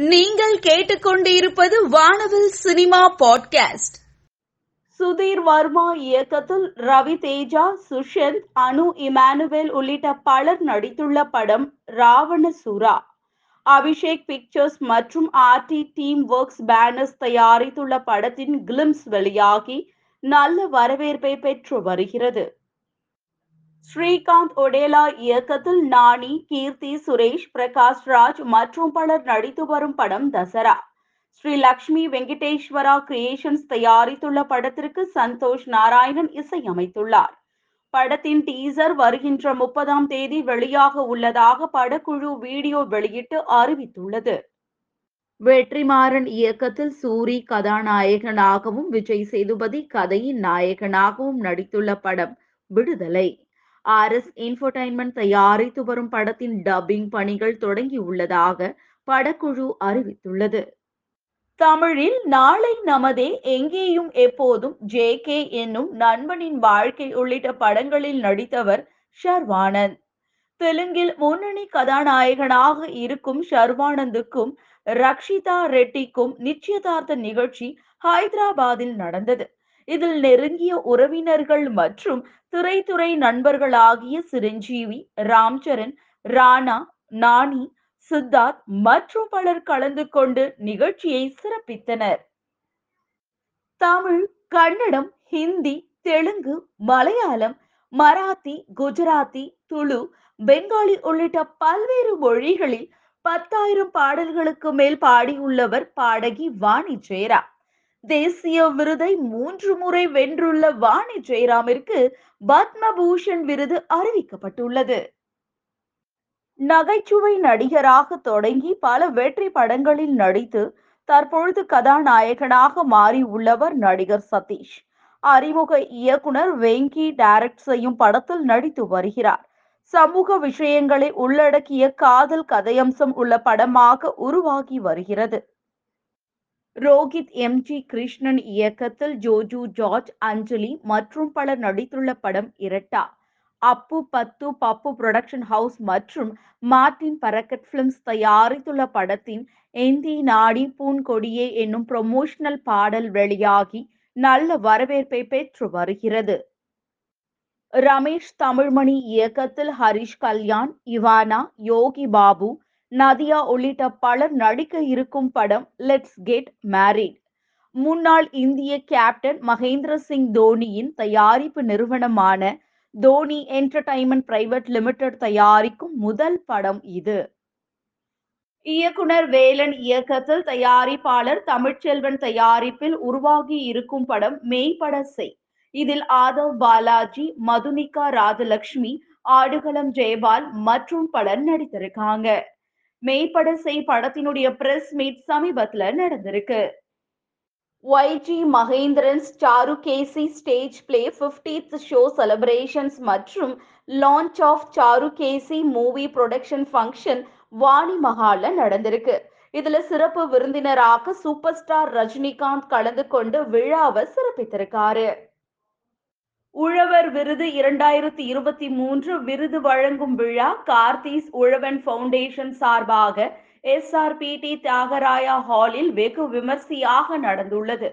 நீங்கள் கேட்டுக்கொண்டிருப்பது வானவில் சினிமா பாட்காஸ்ட். சுதீர் வர்மா இயக்கத்தில் ரவி தேஜா சுஷந்த் அனு இமானுவேல் உள்ளிட்ட பலர் நடித்துள்ள படம் ராவண சூரா அபிஷேக் பிக்சர்ஸ் மற்றும் ஆர்டி டீம் ஒர்க்ஸ் பேனர்ஸ் தயாரித்துள்ள படத்தின் கிளிம்ஸ் வெளியாகி நல்ல வரவேற்பை பெற்று வருகிறது. ஸ்ரீகாந்த் ஒடேலா இயக்கத்தில் நானி கீர்த்தி சுரேஷ் பிரகாஷ் ராஜ் மற்றும் பலர் நடித்து வரும் படம் தசரா. ஸ்ரீ லக்ஷ்மி வெங்கடேஸ்வரா கிரியேஷன்ஸ் தயாரித்துள்ள படத்திற்கு சந்தோஷ் நாராயணன் இசையமைத்துள்ளார். படத்தின் டீசர் வருகின்ற முப்பதாம் தேதி வெளியாக உள்ளதாக படக்குழு வீடியோ வெளியிட்டு அறிவித்துள்ளது. வெற்றிமாறன் இயக்கத்தில் சூரி கதாநாயகனாகவும் விஜய் சேதுபதி கதையின் நாயகனாகவும் நடித்துள்ள படம் விடுதலை. ஆர் எஸ் இன்ஃபர்டைன்மெண்ட் தயாரித்து வரும் படத்தின் டப்பிங் பணிகள் தொடங்கியுள்ளதாக படக்குழு அறிவித்துள்ளது. தமிழில் நாளை நமதே எங்கேயும் எப்போதும் ஜே கே என்னும் நண்பனின் வாழ்க்கை உள்ளிட்ட படங்களில் நடித்தவர் ஷர்வானந்த். தெலுங்கில் முன்னணி கதாநாயகனாக இருக்கும் ஷர்வானந்துக்கும் ரக்ஷிதா ரெட்டிக்கும் நிச்சயதார்த்த நிகழ்ச்சி ஹைதராபாத்தில் நடந்தது. இதில் நெருங்கிய உறவினர்கள் மற்றும் திரைத்துறை நண்பர்களாகிய சிரஞ்சீவி ராம்சரண் ராணா நானி சித்தார்த் மற்றும் பலர் கலந்து கொண்டு நிகழ்ச்சியை சிறப்பித்தனர். தமிழ் கன்னடம் ஹிந்தி தெலுங்கு மலையாளம் மராத்தி குஜராத்தி துளு பெங்காலி உள்ளிட்ட பல்வேறு மொழிகளில் பத்தாயிரம் பாடல்களுக்கு மேல் பாடியுள்ளவர் பாடகி வாணி ஜெயராம் தேசிய விருதை மூன்று முறை வென்றுள்ள வாணி ஜெயராமிற்கு பத்மபூஷன் விருது அறிவிக்கப்பட்டுள்ளது. நகைச்சுவை நடிகராக தொடங்கி பல வெற்றி படங்களில் நடித்து தற்பொழுது கதாநாயகனாக மாறி உள்ளவர் நடிகர் சதீஷ். அறிமுக இயக்குனர் வெங்கி டைரக்ட் செய்யும் படத்தில் நடித்து வருகிறார். சமூக விஷயங்களை உள்ளடக்கிய காதல் கதையம்சம் உள்ள படமாக உருவாகி வருகிறது. ரோஹித் எம். ஜி. கிருஷ்ணன் இயக்கத்தில் ஜோஜு ஜார்ஜ் அஞ்சலி மற்றும் பலர் நடித்துள்ள படம் இரட்டா. அப்பு பத்து பப்பு புரொடக்ஷன் ஹவுஸ் மற்றும் மார்டின் பரக்கட் பிலிம்ஸ் தயாரித்துள்ள படத்தின் எந்தி நாடி பூன்கொடியே என்னும் ப்ரொமோஷனல் பாடல் வெளியாகி நல்ல வரவேற்பை பெற்று வருகிறது. ரமேஷ் தமிழ்மணி இயக்கத்தில் ஹரிஷ் கல்யாண் இவானா யோகி பாபு நதியா உள்ளிட்ட பலர் நடிக்க இருக்கும் படம் லெட்ஸ் கெட் மேரிட் முன்னாள் இந்திய கேப்டன் மகேந்திர சிங் தோனியின் தயாரிப்பு நிறுவனமான தோனி என்டர்டைன்மெண்ட் பிரைவேட் லிமிடெட் தயாரிக்கும் முதல் படம் இது. இயக்குனர் வேலன் இயக்கத்தில் தயாரிப்பாளர் தமிழ்ச்செல்வன் தயாரிப்பில் உருவாகி இருக்கும் படம் மெய்பட செய் இதில் ஆதவ் பாலாஜி மதுனிகா ராஜலட்சுமி ஆடுகளம் ஜெயபால் மற்றும் பலர் நடித்திருக்காங்க. மெய்ப்படசை படத்தினுடைய பிரஸ் மீட் சமீபத்துல நடந்திருக்கு. YG Mahendran's Charukesi stage play fiftieth show celebrations மற்றும் launch of Charukesi movie production function Vani மஹால்ல நடந்திருக்கு. இதுல சிறப்பு விருந்தினராக சூப்பர் ஸ்டார் ரஜினிகாந்த் கலந்து கொண்டு விழாவை சிறப்பித்திருக்காரு. உழவர் விருது இரண்டாயிரத்தி இருபத்தி மூன்று விருது வழங்கும் விழா கார்த்திஸ் உழவன் ஃபவுண்டேஷன் சார்பாக எஸ்ஆர்பிடி தியாகராயா ஹாலில் வெகு விமர்சையாக நடந்துள்ளது.